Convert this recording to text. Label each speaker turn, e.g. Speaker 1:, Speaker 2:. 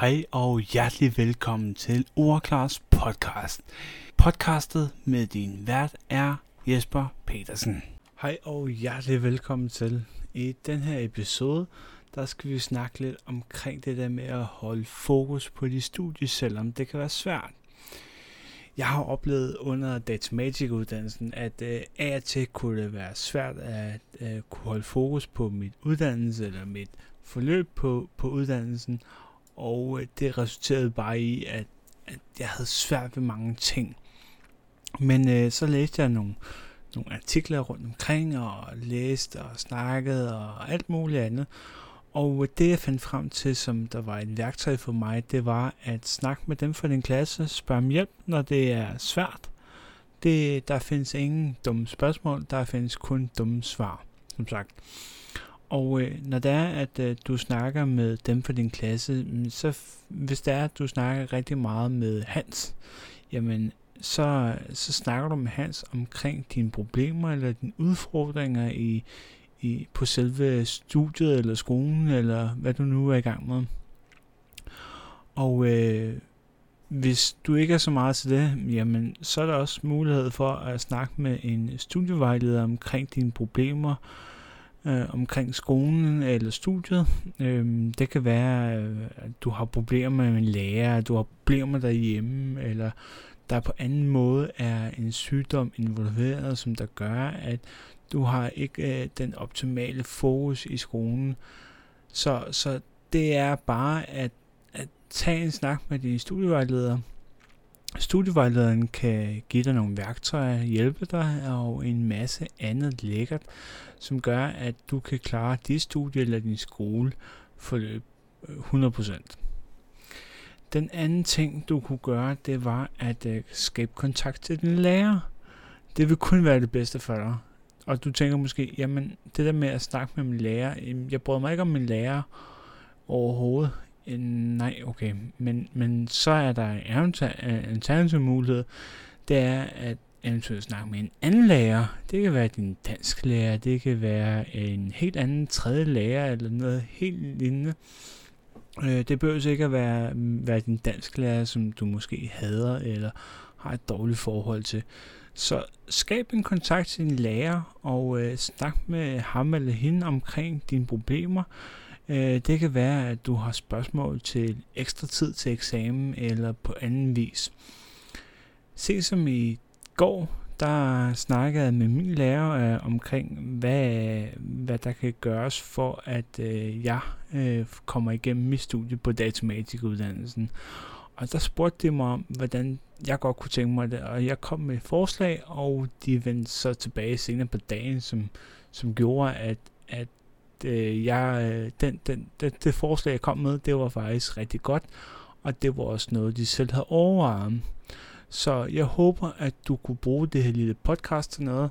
Speaker 1: Hej og hjertelig velkommen til Ordklars podcast. Podcastet med din vært er Jesper Petersen. Hej og hjertelig velkommen til. I den her episode, der skal vi snakke lidt omkring det der med at holde fokus på de studier, selvom det kan være svært. Jeg har oplevet under Datamatic-uddannelsen, at øh, af og til kunne det være svært at øh, kunne holde fokus på mit uddannelse eller mit forløb på, på uddannelsen, og øh, det resulterede bare i, at, at jeg havde svært ved mange ting. Men øh, så læste jeg nogle, nogle artikler rundt omkring, og læste og snakkede og alt muligt andet. Og øh, det jeg fandt frem til, som der var et værktøj for mig, det var at snakke med dem fra din klasse, spørge om hjælp, når det er svært. Det, der findes ingen dumme spørgsmål, der findes kun dumme svar, som sagt. Og øh, når det er, at øh, du snakker med dem fra din klasse, mm, så hvis det er, at du snakker rigtig meget med Hans, jamen så, så snakker du med Hans omkring dine problemer eller dine udfordringer i, i, på selve studiet eller skolen, eller hvad du nu er i gang med. Og øh, hvis du ikke er så meget til det, jamen så er der også mulighed for at snakke med en studievejleder omkring dine problemer, øh, Øh, omkring skolen eller studiet. Øh, det kan være, øh, at du har problemer med en lærer, du har problemer derhjemme, eller der på anden måde er en sygdom involveret, som der gør, at du har ikke øh, den optimale fokus i skolen. Så, så det er bare at, at tage en snak med din studievejleder, Studievejlederen kan give dig nogle værktøjer, hjælpe dig og en masse andet lækkert, som gør, at du kan klare dit studie eller din skole forløb øh, 100%. Den anden ting, du kunne gøre, det var at øh, skabe kontakt til din lærer. Det vil kun være det bedste for dig. Og du tænker måske, jamen det der med at snakke med min lærer, jeg bryder mig ikke om min lærer overhovedet. Øh, nej, okay. Men, men så er der en øh, alternativ mulighed. Det er at eventuelt snakke med en anden lærer. Det kan være din dansk lærer, det kan være en helt anden tredje lærer, eller noget helt lignende. Øh, det behøver ikke at være, mm, være din dansk lærer, som du måske hader, eller har et dårligt forhold til. Så skab en kontakt til din lærer, og øh, snak med ham eller hende omkring dine problemer. Øh, det kan være, at du har spørgsmål til ekstra tid til eksamen, eller på anden vis. Se som i går, der snakkede jeg med min lærer øh, omkring, hvad, hvad der kan gøres for, at øh, jeg øh, kommer igennem mit studie på datamatikuddannelsen. Og der spurgte de mig om, hvordan jeg godt kunne tænke mig det, og jeg kom med et forslag, og de vendte så tilbage senere på dagen, som, som gjorde, at, at øh, jeg, øh, den, den, den, det, det forslag, jeg kom med, det var faktisk rigtig godt, og det var også noget, de selv havde overvejet. Så jeg håber, at du kunne bruge det her lille podcast til noget.